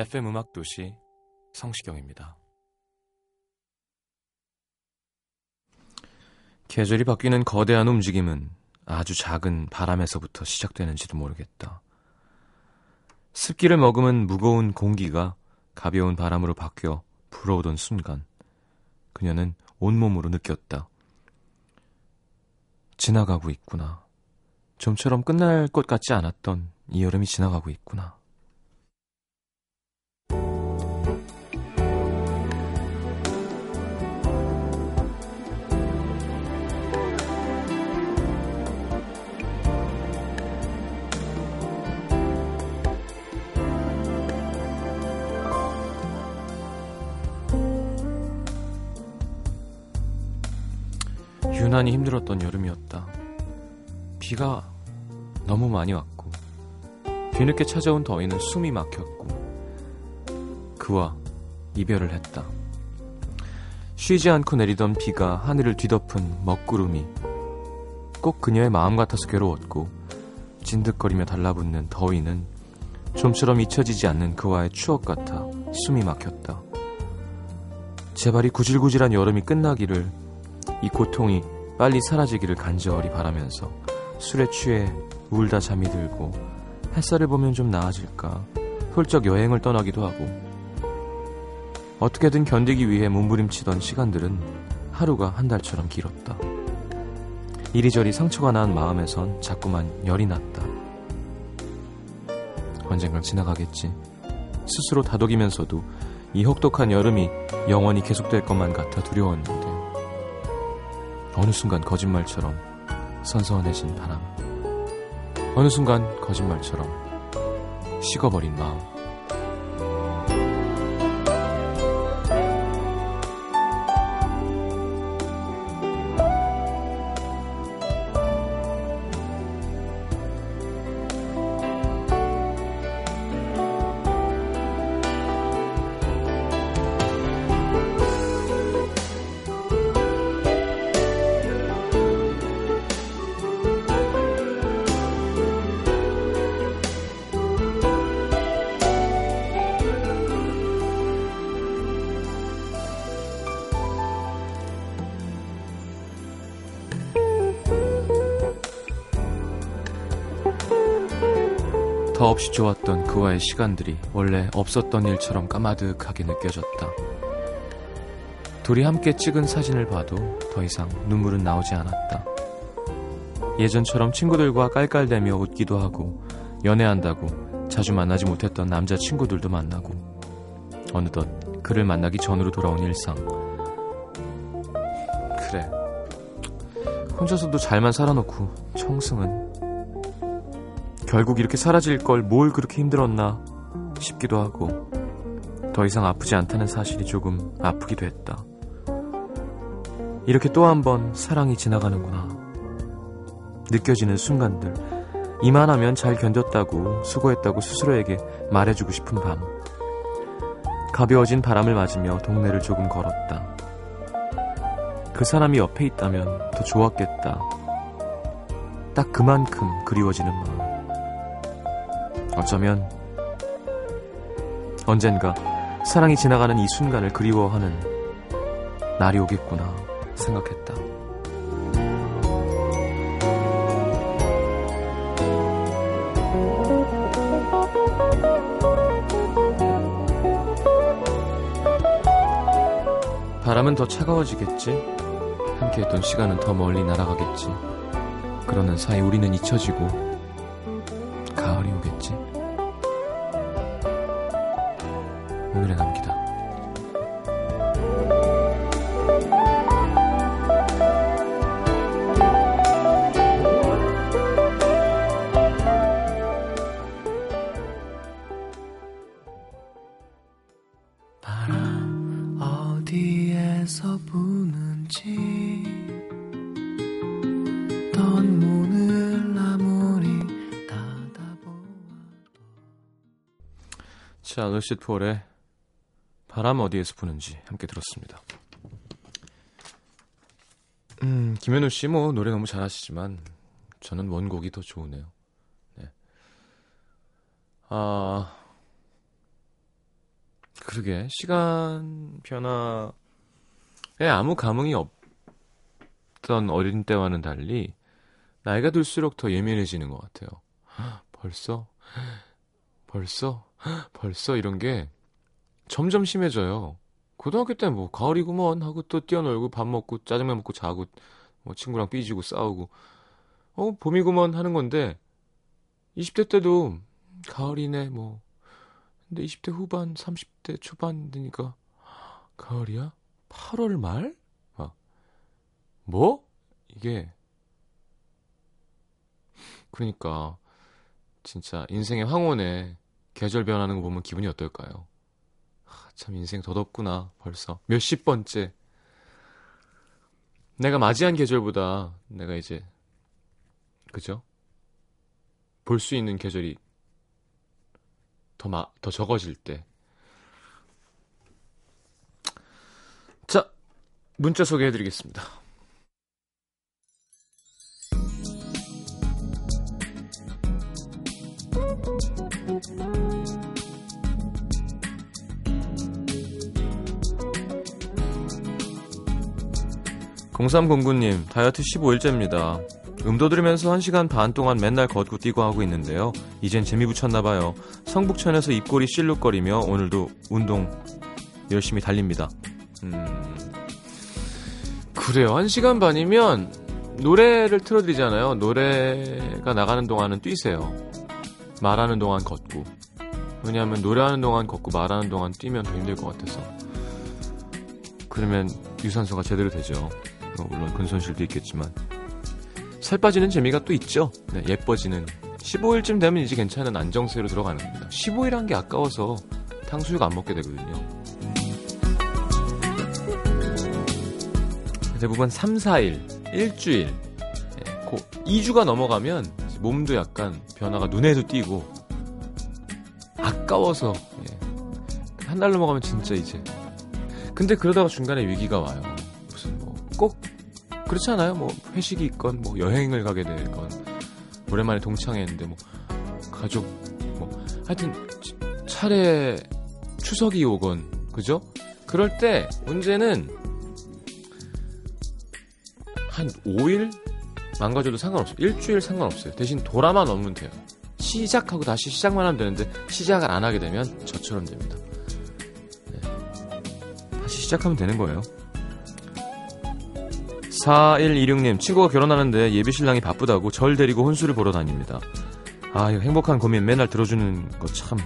FM 음악 도시 성시경입니다. 계절이 바뀌는 거대한 움직임은 아주 작은 바람에서부터 시작되는지도 모르겠다. 습기를 머금은 무거운 공기가 가벼운 바람으로 바뀌어 불어오던 순간 그녀는 온몸으로 느꼈다. 지나가고 있구나. 좀처럼 끝날 것 같지 않았던 이 여름이 지나가고 있구나. 유난히 힘들었던 여름이었다. 비가 너무 많이 왔고, 뒤늦게 찾아온 더위는 숨이 막혔고, 그와 이별을 했다. 쉬지 않고 내리던 비가 하늘을 뒤덮은 먹구름이 꼭 그녀의 마음 같아서 괴로웠고, 진득거리며 달라붙는 더위는 좀처럼 잊혀지지 않는 그와의 추억 같아 숨이 막혔다. 제발 이 구질구질한 여름이 끝나기를 이 고통이 빨리 사라지기를 간절히 바라면서 술에 취해 울다 잠이 들고 햇살을 보면 좀 나아질까 훌쩍 여행을 떠나기도 하고 어떻게든 견디기 위해 몸부림치던 시간들은 하루가 한 달처럼 길었다. 이리저리 상처가 난 마음에선 자꾸만 열이 났다. 언젠간 지나가겠지. 스스로 다독이면서도 이 혹독한 여름이 영원히 계속될 것만 같아 두려웠는데 어느 순간 거짓말처럼 선선해진 바람. 어느 순간 거짓말처럼 식어버린 마음. 없이 좋았던 그와의 시간들이 원래 없었던 일처럼 까마득하게 느껴졌다. 둘이 함께 찍은 사진을 봐도 더 이상 눈물은 나오지 않았다. 예전처럼 친구들과 깔깔대며 웃기도 하고 연애한다고 자주 만나지 못했던 남자 친구들도 만나고 어느덧 그를 만나기 전으로 돌아온 일상. 그래. 혼자서도 잘만 살아놓고 청승은 결국 이렇게 사라질 걸 뭘 그렇게 힘들었나 싶기도 하고 더 이상 아프지 않다는 사실이 조금 아프기도 했다. 이렇게 또 한 번 사랑이 지나가는구나. 느껴지는 순간들. 이만하면 잘 견뎠다고 수고했다고 스스로에게 말해주고 싶은 밤. 가벼워진 바람을 맞으며 동네를 조금 걸었다. 그 사람이 옆에 있다면 더 좋았겠다. 딱 그만큼 그리워지는 마음. 어쩌면 언젠가 사랑이 지나가는 이 순간을 그리워하는 날이 오겠구나 생각했다. 바람은 더 차가워지겠지. 함께했던 시간은 더 멀리 날아가겠지. 그러는 사이 우리는 잊혀지고 시드 폴의 바람 어디에서 부는지 함께 들었습니다. 음, 김현우 씨 뭐 노래 너무 잘하시지만 저는 원곡이 더 좋으네요. 네. 아, 그러게 시간 변화에 아무 감흥이 없던 어린 때와는 달리 나이가 들수록 더 예민해지는 것 같아요. 헉, 벌써? 벌써? 벌써 이런 게 점점 심해져요. 고등학교 때뭐 가을이구먼 하고 또 뛰어놀고 밥 먹고 짜장면 먹고 자고 뭐 친구랑 삐지고 싸우고 어 봄이구먼 하는 건데 20대 때도 가을이네 뭐 근데 20대 후반 30대 초반 되니까 가을이야? 8월 말? 막 뭐? 이게 그러니까 진짜 인생의 황혼에 계절 변하는 거 보면 기분이 어떨까요? 하, 참 인생 더덥구나 벌써 몇십 번째 내가 맞이한 계절보다 내가 이제 그죠? 볼 수 있는 계절이 더, 마, 더 적어질 때. 자, 문자 소개해드리겠습니다. 공삼공구님 다이어트 15일째입니다. 음도 들으면서 1시간 반 동안 맨날 걷고 뛰고 하고 있는데요. 이젠 재미 붙였나봐요. 성북천에서 입꼬리 실룩거리며 오늘도 운동 열심히 달립니다. 음, 그래요. 1시간 반이면 노래를 틀어드리잖아요. 노래가 나가는 동안은 뛰세요. 말하는 동안 걷고. 왜냐하면 노래하는 동안 걷고 말하는 동안 뛰면 더 힘들 것 같아서. 그러면 유산소가 제대로 되죠. 뭐 물론 근 손실도 있겠지만. 살 빠지는 재미가 또 있죠. 네, 예뻐지는. 15일쯤 되면 이제 괜찮은 안정세로 들어가는 겁니다. 15일 한 게 아까워서 탕수육 안 먹게 되거든요. 대부분 3, 4일, 일주일, 예, 고 2주가 넘어가면 몸도 약간 변화가 눈에도 띄고 아까워서 예, 한달 넘어가면 진짜 이제 근데 그러다가 중간에 위기가 와요. 그렇지 않아요? 뭐 회식이 있건 뭐 여행을 가게 되건 오랜만에 동창회했는데 뭐 가족 뭐 하여튼 차례 추석이 오건 그죠? 그럴 때 문제는 한 5일 망가져도 상관없어요. 일주일 상관없어요. 대신 돌아만 오면 돼요. 시작하고 다시 시작만 하면 되는데 시작을 안 하게 되면 저처럼 됩니다. 네. 다시 시작하면 되는 거예요. 4126님, 친구가 결혼하는데 예비신랑이 바쁘다고 절 데리고 혼수를 보러 다닙니다. 아, 이 행복한 고민 맨날 들어주는 거 참.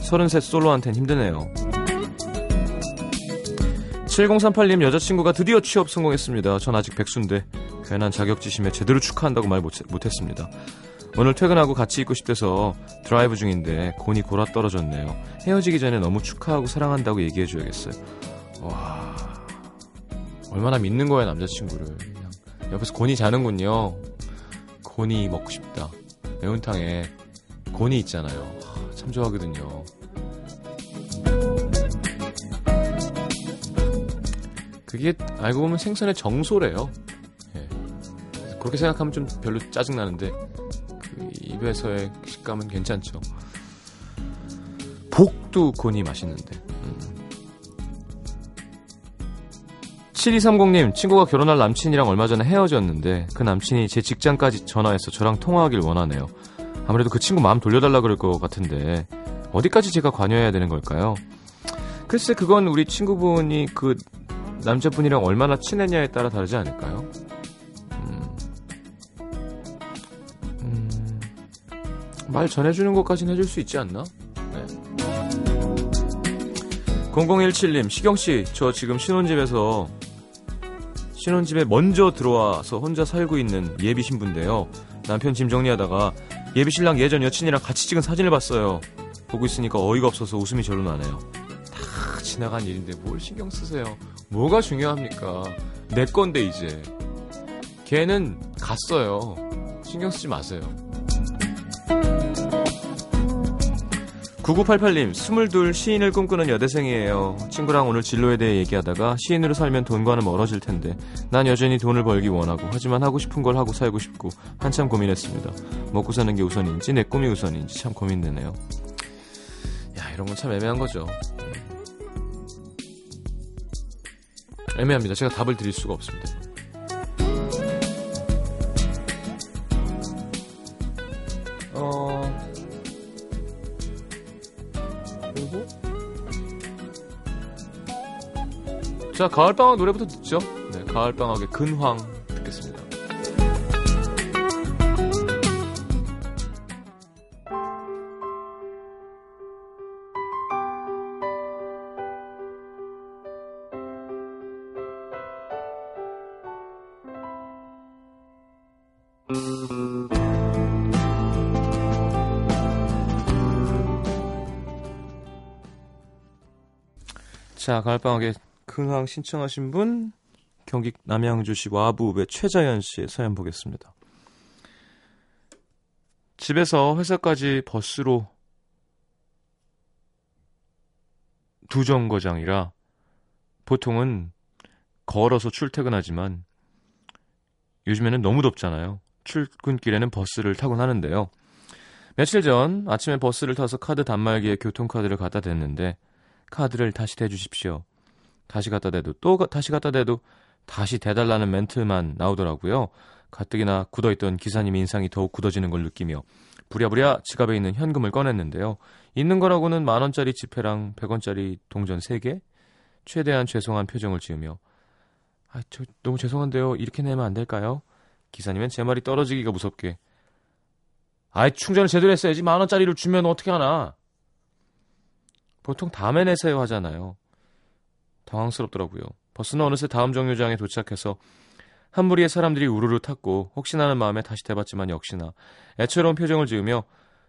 33 솔로한텐 힘드네요. 7038님, 여자친구가 드디어 취업 성공했습니다. 전 아직 백수인데, 괜한 자격지심에 제대로 축하한다고 말 못, 못했습니다. 오늘 퇴근하고 같이 있고 싶대서 드라이브 중인데, 곤이 골아 떨어졌네요. 헤어지기 전에 너무 축하하고 사랑한다고 얘기해줘야겠어요. 와. 얼마나 믿는 거야 남자친구를. 그냥 옆에서 곤이 자는군요. 곤이 먹고 싶다. 매운탕에 곤이 있잖아요. 하, 참 좋아하거든요. 그게 알고 보면 생선의 정소래요. 예. 그렇게 생각하면 좀 별로 짜증나는데 그 입에서의 식감은 괜찮죠. 복도 곤이 맛있는데 7230님, 친구가 결혼할 남친이랑 얼마 전에 헤어졌는데 그 남친이 제 직장까지 전화해서 저랑 통화하길 원하네요. 아무래도 그 친구 마음 돌려달라 그럴 것 같은데 어디까지 제가 관여해야 되는 걸까요? 글쎄 그건 우리 친구분이 그 남자분이랑 얼마나 친했냐에 따라 다르지 않을까요? 음, 말 전해주는 것까지는 해줄 수 있지 않나? 네. 0017님, 시경씨, 저 지금 신혼집에서, 신혼집에 먼저 들어와서 혼자 살고 있는 예비 신부인데요. 남편 짐 정리하다가 예비 신랑 예전 여친이랑 같이 찍은 사진을 봤어요. 보고 있으니까 어이가 없어서 웃음이 절로 나네요. 다 지나간 일인데 뭘 신경 쓰세요? 뭐가 중요합니까? 내 건데, 이제. 걔는 갔어요. 신경 쓰지 마세요. 9988님, 22 시인을 꿈꾸는 여대생이에요. 친구랑 오늘 진로에 대해 얘기하다가 시인으로 살면 돈과는 멀어질 텐데 난 여전히 돈을 벌기 원하고 하지만 하고 싶은 걸 하고 살고 싶고 한참 고민했습니다. 먹고 사는 게 우선인지 내 꿈이 우선인지 참 고민되네요. 야, 이런 건 참 애매한 거죠. 애매합니다. 제가 답을 드릴 수가 없습니다. 자 가을방학 노래부터 듣죠. 네, 가을방학의 근황 듣겠습니다. 자, 가을방학에 근황 신청하신 분 경기 남양주시 와부읍의 최자연 씨의 사연 보겠습니다. 집에서 회사까지 버스로 두 정거장이라 보통은 걸어서 출퇴근하지만 요즘에는 너무 덥잖아요. 출근길에는 버스를 타곤 하는데요. 며칠 전 아침에 버스를 타서 카드 단말기에 교통카드를 갖다 댔는데 카드를 다시 대주십시오. 다시 갖다 대도 또 다시 갖다 대도 다시 대달라는 멘트만 나오더라고요. 가뜩이나 굳어있던 기사님 인상이 더욱 굳어지는 걸 느끼며 부랴부랴 지갑에 있는 현금을 꺼냈는데요. 있는 거라고는 만 원짜리 지폐랑 백 원짜리 동전 3개? 최대한 죄송한 표정을 지으며 아, 저 너무 죄송한데요. 이렇게 내면 안 될까요? 기사님은 제 말이 떨어지기가 무섭게 아이 충전을 제대로 했어야지 만 원짜리를 주면 어떻게 하나 보통 다음에 내세요 하잖아요. 당황스럽더라고요. 버스는 어느새 다음 정류장에 도착해서 한 무리의 사람들이 우르르 탔고 혹시나 하는 마음에 다시 대봤지만 역시나 애처로운 표정을 지으며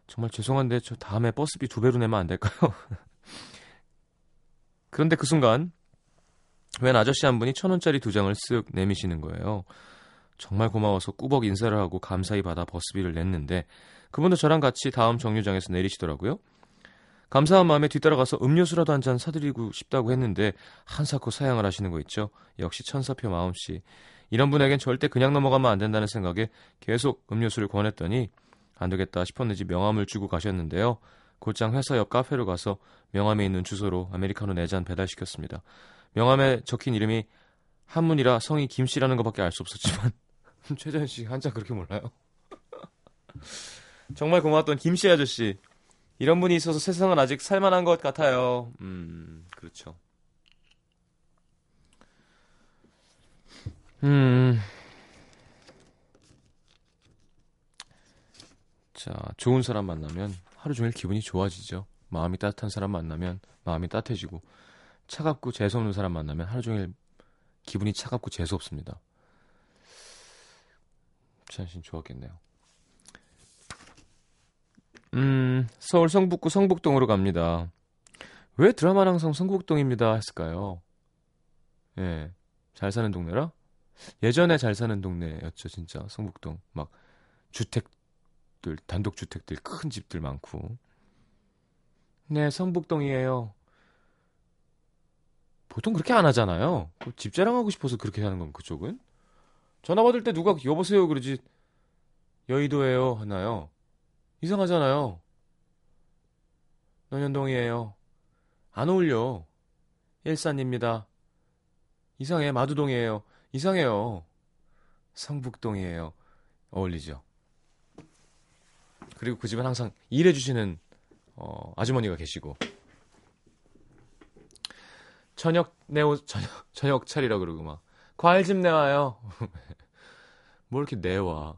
정말 죄송한데 저 다음에 버스비 두 배로 내면 안 될까요? 그런데 그 순간 웬 아저씨 한 분이 천 원짜리 두 장을 쓱 내미시는 거예요. 정말 고마워서 꾸벅 인사를 하고 감사히 받아 버스비를 냈는데 그분도 저랑 같이 다음 정류장에서 내리시더라고요. 감사한 마음에 뒤따라가서 음료수라도 한 잔 사드리고 싶다고 했는데 한사코 사양을 하시는 거 있죠. 역시 천사표 마음씨. 이런 분에겐 절대 그냥 넘어가면 안 된다는 생각에 계속 음료수를 권했더니 안 되겠다 싶었는지 명함을 주고 가셨는데요. 곧장 회사 옆 카페로 가서 명함에 있는 주소로 아메리카노 4잔 배달시켰습니다. 명함에 적힌 이름이 한문이라 성이 김씨라는 것밖에 알 수 없었지만 최전 씨 한자 그렇게 몰라요? 정말 고마웠던 김씨 아저씨 이런 분이 있어서 세상은 아직 살만한 것 같아요. 음, 그렇죠. 음. 자, 좋은 사람 만나면 하루 종일 기분이 좋아지죠. 마음이 따뜻한 사람 만나면 마음이 따뜻해지고, 차갑고 재수없는 사람 만나면 하루 종일 기분이 차갑고 재수없습니다. 자신 좋았겠네요. 음, 서울 성북구 성북동으로 갑니다. 왜 드라마는 항상 성북동입니다 했을까요? 예. 잘 사는 동네라? 예전에 잘 사는 동네였죠, 진짜. 성북동. 막 주택들, 단독 주택들, 큰 집들 많고. 네, 성북동이에요. 보통 그렇게 안 하잖아요. 집 자랑하고 싶어서 그렇게 하는 건 그쪽은? 전화 받을 때 누가 여보세요 그러지 여의도에요 하나요? 이상하잖아요. 논현동이에요. 안 어울려. 일산입니다. 이상해. 마두동이에요. 이상해요. 성북동이에요. 어울리죠. 그리고 그 집은 항상 일해주시는 어, 아주머니가 계시고 저녁 내오 저녁 저녁 차리라 그러고 막 과일 좀 내와요. 뭘 이렇게 내와.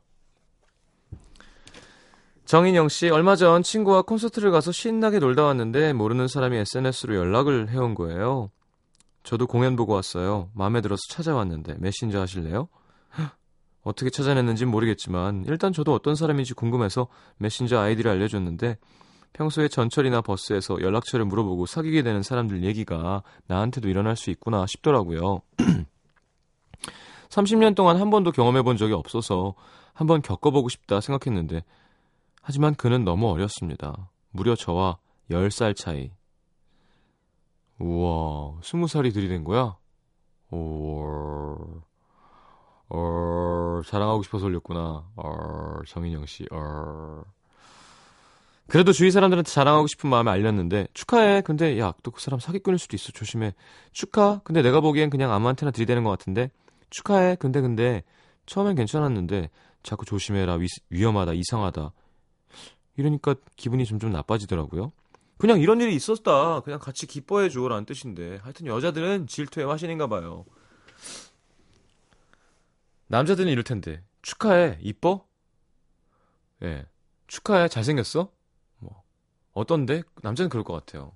정인영 씨, 얼마 전 친구와 콘서트를 가서 신나게 놀다 왔는데 모르는 사람이 SNS로 연락을 해온 거예요. 저도 공연 보고 왔어요. 마음에 들어서 찾아왔는데 메신저 하실래요? 어떻게 찾아냈는지 모르겠지만 일단 저도 어떤 사람인지 궁금해서 메신저 아이디를 알려줬는데 평소에 전철이나 버스에서 연락처를 물어보고 사귀게 되는 사람들 얘기가 나한테도 일어날 수 있구나 싶더라고요. 30년 동안 한 번도 경험해 본 적이 없어서 한번 겪어보고 싶다 생각했는데 하지만 그는 너무 어렸습니다. 무려 저와 10살 차이. 우와, 20살이 들이댄 거야? 오, 어, 자랑하고 싶어서 올렸구나. 어, 정인영 씨, 어. 그래도 주위 사람들한테 자랑하고 싶은 마음에 알렸는데 축하해. 근데 야, 또 그 사람 사기꾼일 수도 있어. 조심해. 축하. 근데 내가 보기엔 그냥 아무한테나 들이대는 것 같은데. 축하해. 근데 근데 처음엔 괜찮았는데 자꾸 조심해라. 위, 위험하다. 이상하다. 이러니까 기분이 점점 나빠지더라고요. 그냥 이런 일이 있었다. 그냥 같이 기뻐해 줘. 라는 뜻인데. 하여튼 여자들은 질투의 화신인가 봐요. 남자들은 이럴 텐데. 축하해. 이뻐? 예. 네. 축하해. 잘생겼어? 어떤데? 남자는 그럴 것 같아요.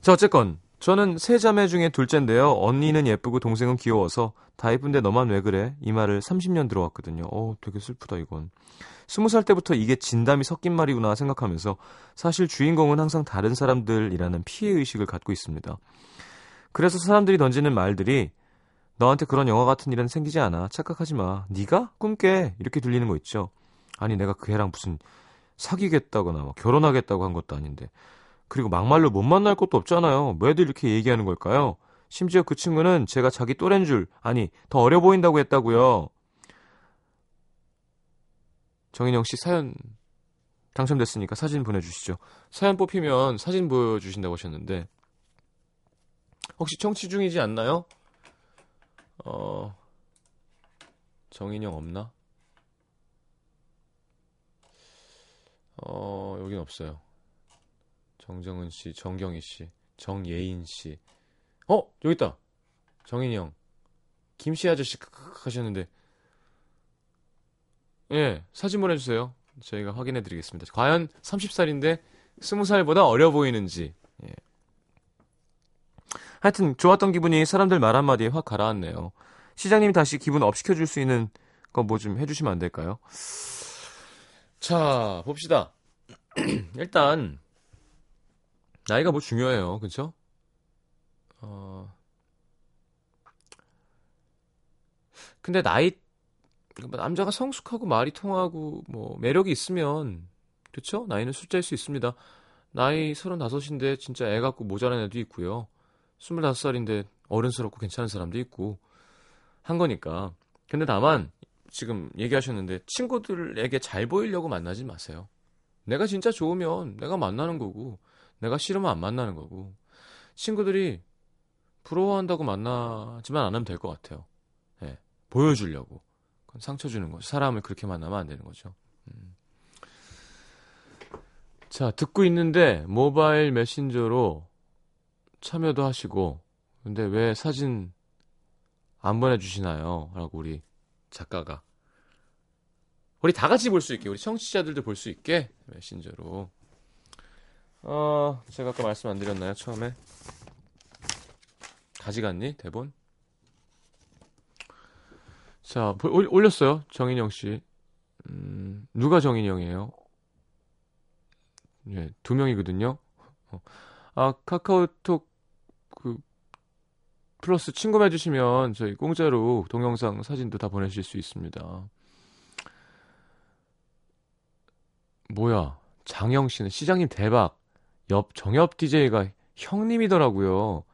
자, 어쨌건 저는 세 자매 중에 둘째인데요. 언니는 예쁘고 동생은 귀여워서 다 예쁜데 너만 왜 그래? 이 말을 30년 들어왔거든요. 어, 되게 슬프다 이건. 20살 때부터 이게 진담이 섞인 말이구나 생각하면서 사실 주인공은 항상 다른 사람들이라는 피해 의식을 갖고 있습니다. 그래서 사람들이 던지는 말들이 너한테 그런 영화 같은 일은 생기지 않아. 착각하지 마. 네가 꿈깨. 이렇게 들리는 거 있죠. 아니 내가 그 애랑 무슨 사귀겠다거나 뭐 결혼하겠다고 한 것도 아닌데. 그리고 막말로 못 만날 것도 없잖아요. 왜들 이렇게 얘기하는 걸까요? 심지어 그 친구는 제가 자기 또래인 줄, 아니, 더 어려 보인다고 했다고요. 정인영 씨 사연 당첨됐으니까 사진 보내주시죠. 사연 뽑히면 사진 보여주신다고 하셨는데, 혹시 청취 중이지 않나요? 어, 정인영 없나? 어, 여긴 없어요. 정정은 씨, 정경희 씨, 정예인 씨. 어, 여기 있다. 정인이 형. 김씨 아저씨 하셨는데. 예, 사진 보내 주세요. 저희가 확인해 드리겠습니다. 과연 30살인데 20살보다 어려 보이는지. 예. 하여튼 좋았던 기분이 사람들 말 한마디에 확 가라앉네요. 시장님이 다시 기분 up 시켜줄 수 있는 거 뭐 좀 해주시면 안 될까요? 자, 봅시다. 일단 나이가 뭐 중요해요. 그렇죠? 어. 근데 나이 남자가 성숙하고 말이 통하고 뭐 매력이 있으면 그렇죠? 나이는 숫자일 수 있습니다. 나이 35인데 진짜 애 갖고 모자란 애도 있고요. 25살인데 어른스럽고 괜찮은 사람도 있고 한 거니까. 근데 다만 지금 얘기하셨는데 친구들에게 잘 보이려고 만나지 마세요. 내가 진짜 좋으면 내가 만나는 거고 내가 싫으면 안 만나는 거고 친구들이 부러워한다고 만나지만 않으면 될 것 같아요. 예, 보여주려고 그건 상처 주는 거죠. 사람을 그렇게 만나면 안 되는 거죠. 음. 자 듣고 있는데 모바일 메신저로 참여도 하시고 근데 왜 사진 안 보내주시나요? 라고 우리 작가가 우리 다 같이 볼 수 있게 우리 청취자들도 볼 수 있게 메신저로 어 제가 아까 말씀 안 드렸나요 처음에? 가져갔니 대본? 자 올렸어요 정인영 씨. 음, 누가 정인영이에요? 예, 두 명이거든요. 어. 아 카카오톡 그 플러스 친구 해주시면 저희 공짜로 동영상 사진도 다 보내실 수 있습니다. 뭐야 장영 씨는 시장님 대박 옆 정엽 DJ가 형님이더라고요.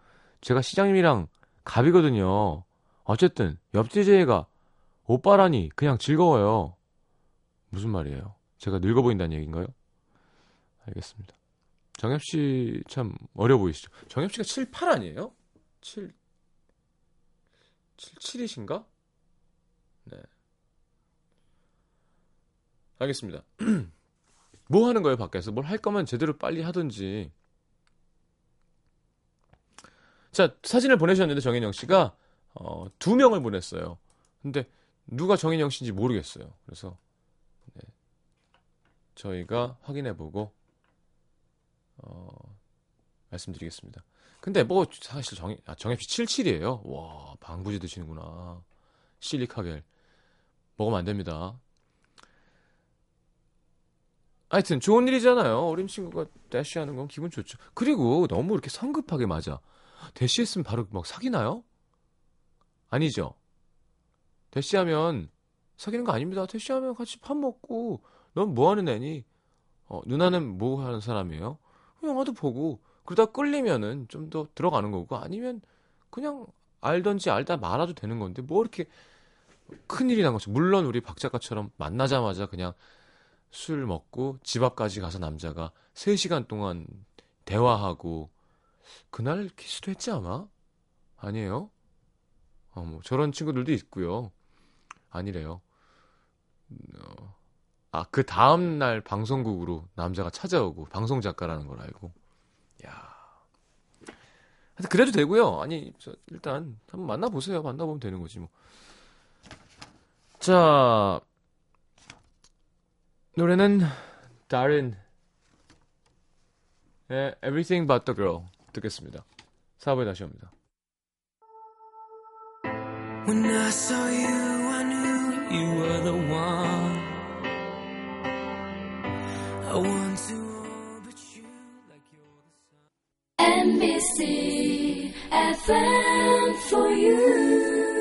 제가 시장님이랑 갑이거든요. 어쨌든 옆 DJ가 오빠라니 그냥 즐거워요. 무슨 말이에요? 제가 늙어 보인다는 얘기인가요? 알겠습니다. 정엽 씨 참 어려 보이시죠? 정엽 씨가 7, 8 아니에요? 7 7, 7이신가? 네. 알겠습니다. 뭐 하는 거예요, 밖에서? 뭘 할 거면 제대로 빨리 하든지. 자, 사진을 보내셨는데 정인영 씨가 어, 두 명을 보냈어요. 근데 누가 정인영 씨인지 모르겠어요. 그래서 네. 저희가 확인해 보고 어, 말씀드리겠습니다. 근데 뭐 사실 정, 아, 정엽씨 77이에요. 와 방부제 드시는구나. 실리카겔 먹으면 안 됩니다. 하여튼 좋은 일이잖아요. 어린 친구가 대시하는 건 기분 좋죠. 그리고 너무 이렇게 성급하게 맞아. 대시했으면 바로 막 사귀나요? 아니죠. 대시하면 사귀는 거 아닙니다. 대시하면 같이 밥 먹고 넌 뭐 하는 애니? 어, 누나는 뭐 하는 사람이에요? 영화도 보고 그러다 끌리면은 좀 더 들어가는 거고 아니면 그냥 알던지 알다 말아도 되는 건데 뭐 이렇게 큰일이 난 거죠. 물론 우리 박 작가처럼 만나자마자 그냥 술 먹고 집 앞까지 가서 남자가 3시간 동안 대화하고 그날 키스도 했지 아마? 아니에요? 어, 뭐 저런 친구들도 있고요. 아니래요. 어, 아, 그 다음 날 방송국으로 남자가 찾아오고 방송 작가라는 걸 알고. 야. 그래도 되고요. 아니, 저 일단 한번 만나 보세요. 만나 보면 되는 거지 뭐. 자, 노래는 다른 의 Everything But The Girl 듣겠습니다. 4부에 다시 옵니다. When I saw you, I knew you were the one. I want to orbit you like you're the sun. NBC FM for you.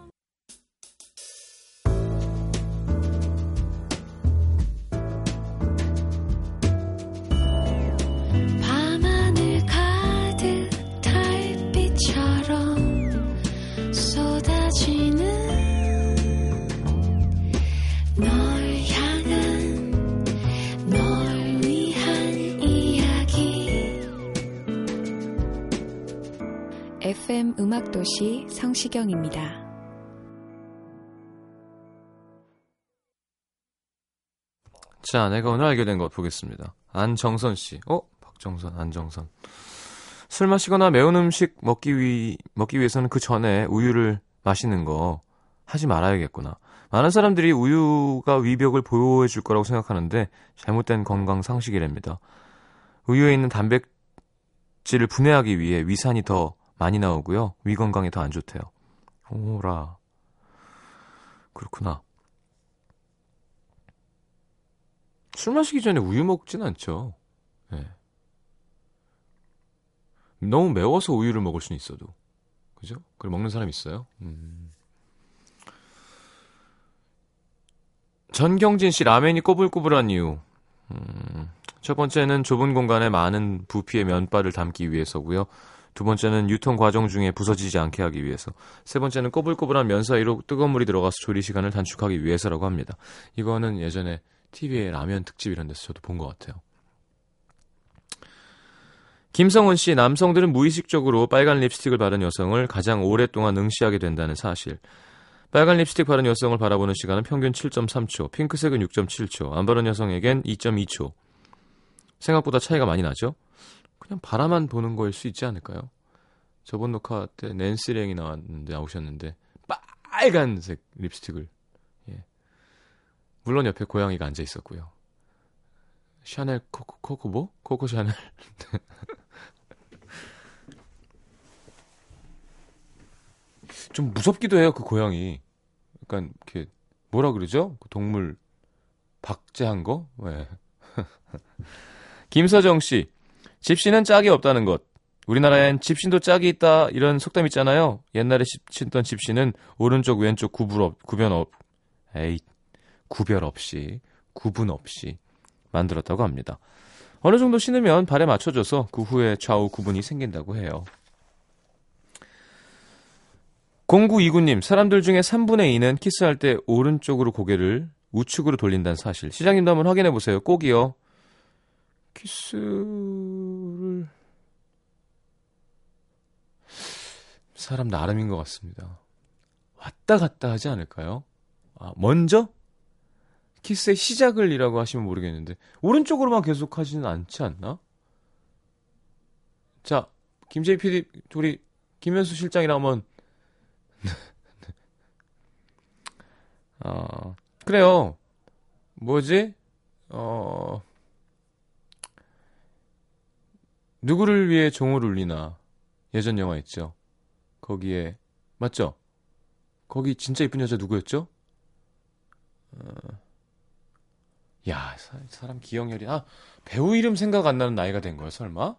FM 음악도시 성시경입니다. 자, 내가 오늘 알게 된 것 보겠습니다. 안정선 씨. 어? 박정선, 안정선. 술 마시거나 매운 음식 먹기 위, 먹기 위해서는 그 전에 우유를 마시는 거 하지 말아야겠구나. 많은 사람들이 우유가 위벽을 보호해 줄 거라고 생각하는데 잘못된 건강 상식이랍니다. 우유에 있는 단백질을 분해하기 위해 위산이 더 많이 나오고요. 위 건강에 더 안 좋대요. 오라. 그렇구나. 술 마시기 전에 우유 먹진 않죠. 예. 너무 매워서 우유를 먹을 수는 있어도. 그죠? 그걸 먹는 사람 있어요. 음. 전경진 씨 라멘이 꼬불꼬불한 이유. 음, 첫 번째는 좁은 공간에 많은 부피의 면발을 담기 위해서고요. 두 번째는 유통 과정 중에 부서지지 않게 하기 위해서. 세 번째는 꼬불꼬불한 면 사이로 뜨거운 물이 들어가서 조리 시간을 단축하기 위해서라고 합니다. 이거는 예전에 TV에 라면 특집 이런 데서 저도 본 것 같아요. 김성훈 씨, 남성들은 무의식적으로 빨간 립스틱을 바른 여성을 가장 오랫동안 응시하게 된다는 사실. 빨간 립스틱 바른 여성을 바라보는 시간은 평균 7.3초, 핑크색은 6.7초, 안 바른 여성에겐 2.2초. 생각보다 차이가 많이 나죠? 그냥 바라만 보는 거일 수 있지 않을까요? 저번 녹화 때 낸시 랭이 나왔는데 나오셨는데 빨간색 립스틱을 예. 물론 옆에 고양이가 앉아 있었고요. 샤넬 코코 코코 뭐? 코코 샤넬. 좀 무섭기도 해요 그 고양이. 약간 이렇게 뭐라 그러죠? 그 동물 박제한 거? 왜? 김서정 씨, 집신은 짝이 없다는 것. 우리나라엔 집신도 짝이 있다 이런 속담 있잖아요. 옛날에 신던 집신은 오른쪽 왼쪽 구분 없 구변 없 에이 구별 없이 구분 없이 만들었다고 합니다. 어느 정도 신으면 발에 맞춰져서 그 후에 좌우 구분이 생긴다고 해요. 0929님, 사람들 중에 3분의 2는 키스할 때 오른쪽으로 고개를 우측으로 돌린다는 사실. 시장님도 한번 확인해 보세요. 꼭이요. 키스를 사람 나름인 것 같습니다. 왔다 갔다 하지 않을까요? 아, 먼저 키스의 시작을 이라고 하시면 모르겠는데 오른쪽으로만 계속 하지는 않지 않나? 자, 김재희 PD 우리 김현수 실장이랑 한번 어, 그래요. 뭐지? 어, 누구를 위해 종을 울리나 예전 영화 있죠. 거기에 맞죠? 거기 진짜 이쁜 여자 누구였죠? 어... 야 사, 람 기억력이 아 배우 이름 생각 안 나는 나이가 된 거야 설마?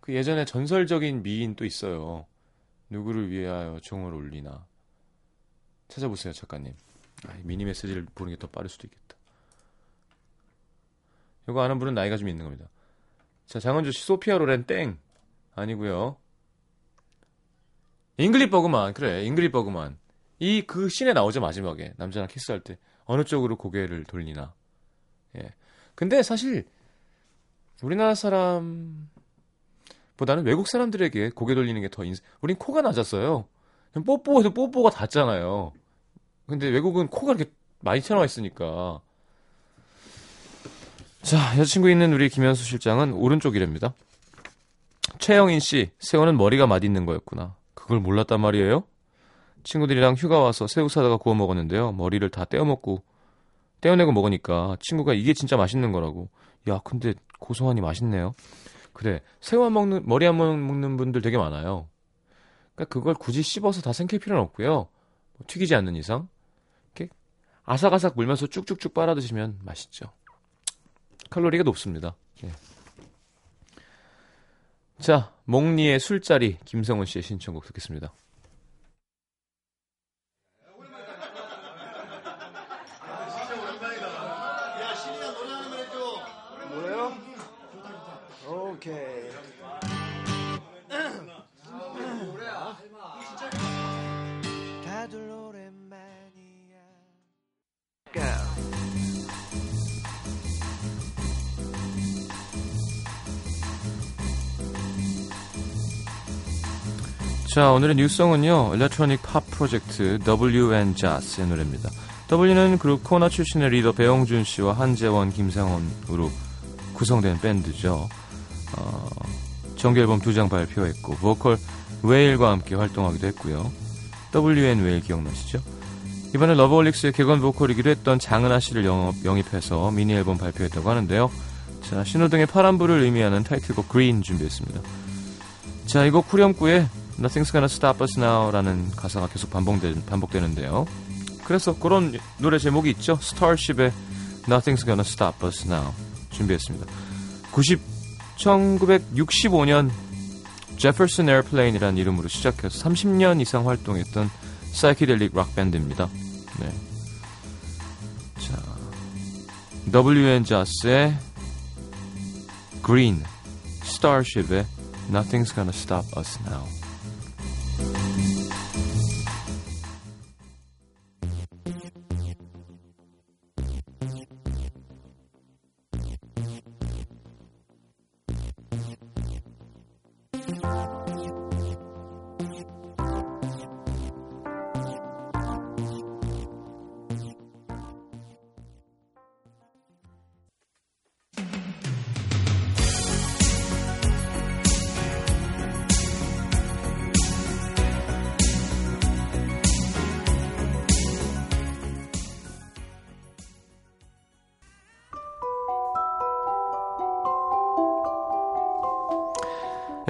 그 예전에 전설적인 미인 또 있어요. 누구를 위하여 종을 울리나 찾아보세요 작가님. 아, 미니 메시지를 보는 게 더 빠를 수도 있겠다. 이거 아는 분은 나이가 좀 있는 겁니다. 자 장원주 씨 소피아 로렌 땡. 아니고요. 잉그리드 버그만 그래 잉그리드 버그만. 이 그 씬에 나오죠 마지막에. 남자랑 키스할 때. 어느 쪽으로 고개를 돌리나. 예. 근데 사실 우리나라 사람 보다는 외국 사람들에게 고개 돌리는 게 더 인... 우린 코가 낮았어요. 뽀뽀해도 뽀뽀가 닿잖아요. 근데 외국은 코가 이렇게 많이 튀어나와 있으니까 자 여자친구 있는 우리 김현수 실장은 오른쪽 이랍니다 최영인 씨 새우는 머리가 맛있는 거였구나 그걸 몰랐단 말이에요? 친구들이랑 휴가 와서 새우 사다가 구워 먹었는데요. 머리를 다 떼어 먹고 떼어내고 먹으니까 친구가 이게 진짜 맛있는 거라고. 야, 근데 고소하니 맛있네요. 그래, 새우 안 먹는 머리 안 먹는 분들 되게 많아요. 그러니까 그걸 굳이 씹어서 다 생길 필요는 없고요. 뭐 튀기지 않는 이상 이렇게 아삭아삭 물면서 쭉쭉쭉 빨아 드시면 맛있죠. 칼로리가 높습니다. 예. 자, 몽니의 술자리 김성훈 씨의 신청곡 듣겠습니다. 자, 오늘의 new song은요, electronic 팝 프로젝트 W & Jas의 노래입니다. W는 그룹 코나 출신의 리더 배영준 씨와 한재원, 김상원으로 구성된 밴드죠. 어, 정규 앨범 두 장 발표했고, 보컬 웨일과 함께 활동하기도 했고요. WN 웨일 기억나시죠? 이번에 러브홀릭스의 객원 보컬이기도 했던 장은하 씨를 영업, 영입 해서 미니 앨범 발표했다고 하는데요. 자, 신호등의 파란불을 의미하는 타이틀곡 Green 준비했습니다. 자, 이곡 후렴구에 Nothing's gonna stop us now라는 가사가 계속 반복되, 반복되는데요. 그래서 그런 노래 제목이 있죠. Starship의 Nothing's gonna stop us now 준비했습니다. 90, 1965년 제퍼슨 에어플레인이라는 이름으로 시작해서 30년 이상 활동했던 사이키델릭 락 밴드입니다. 네. 자, W & Jas의 Green, Starship의 Nothing's gonna stop us now.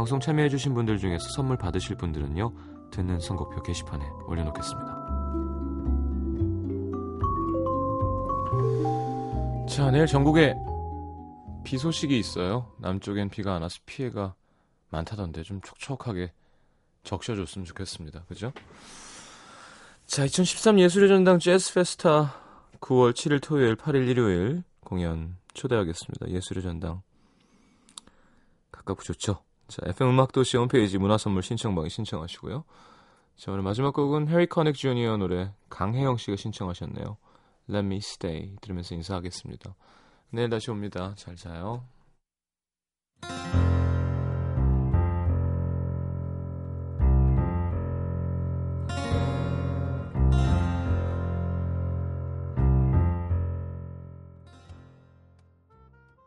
방송 참여해주신 분들 중에서 선물 받으실 분들은요, 듣는 선곡표 게시판에 올려놓겠습니다. 자, 내일 전국에 비 소식이 있어요. 남쪽엔 비가 안 와서 피해가 많다던데 좀 촉촉하게 적셔줬으면 좋겠습니다. 그죠? 자, 2013 예술의 전당 재즈 페스타 9월 7일 토요일, 8일 일요일 공연 초대하겠습니다. 예술의 전당. 가깝고 좋죠? 자, FM 음악도시 홈페이지 문화선물 신청방에 신청하시고요. 자, 오늘 마지막 곡은 해리 커넥 주니어 노래 강혜영 씨가 신청하셨네요. Let me stay 들으면서 인사하겠습니다. 내일 다시 옵니다. 잘 자요.